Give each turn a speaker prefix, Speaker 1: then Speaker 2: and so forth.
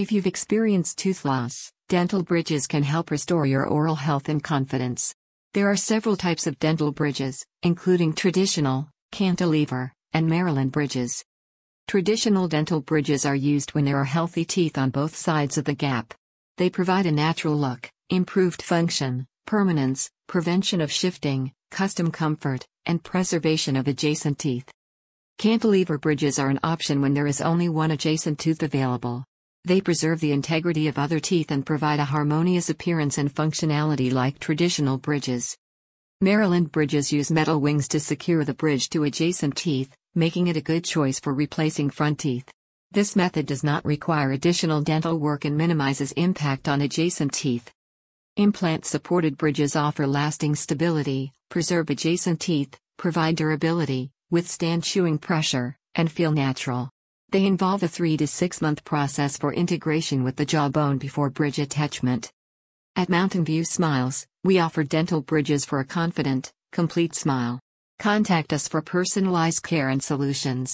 Speaker 1: If you've experienced tooth loss, dental bridges can help restore your oral health and confidence. There are several types of dental bridges, including traditional, cantilever, and Maryland bridges. Traditional dental bridges are used when there are healthy teeth on both sides of the gap. They provide a natural look, improved function, permanence, prevention of shifting, custom comfort, and preservation of adjacent teeth. Cantilever bridges are an option when there is only one adjacent tooth available. They preserve the integrity of other teeth and provide a harmonious appearance and functionality like traditional bridges. Maryland bridges use metal wings to secure the bridge to adjacent teeth, making it a good choice for replacing front teeth. This method does not require additional dental work and minimizes impact on adjacent teeth. Implant supported bridges offer lasting stability, preserve adjacent teeth, provide durability, withstand chewing pressure, and feel natural. They involve a 3 to 6 month process for integration with the jawbone before bridge attachment. At Mountain View Smiles, we offer dental bridges for a confident, complete smile. Contact us for personalized care and solutions.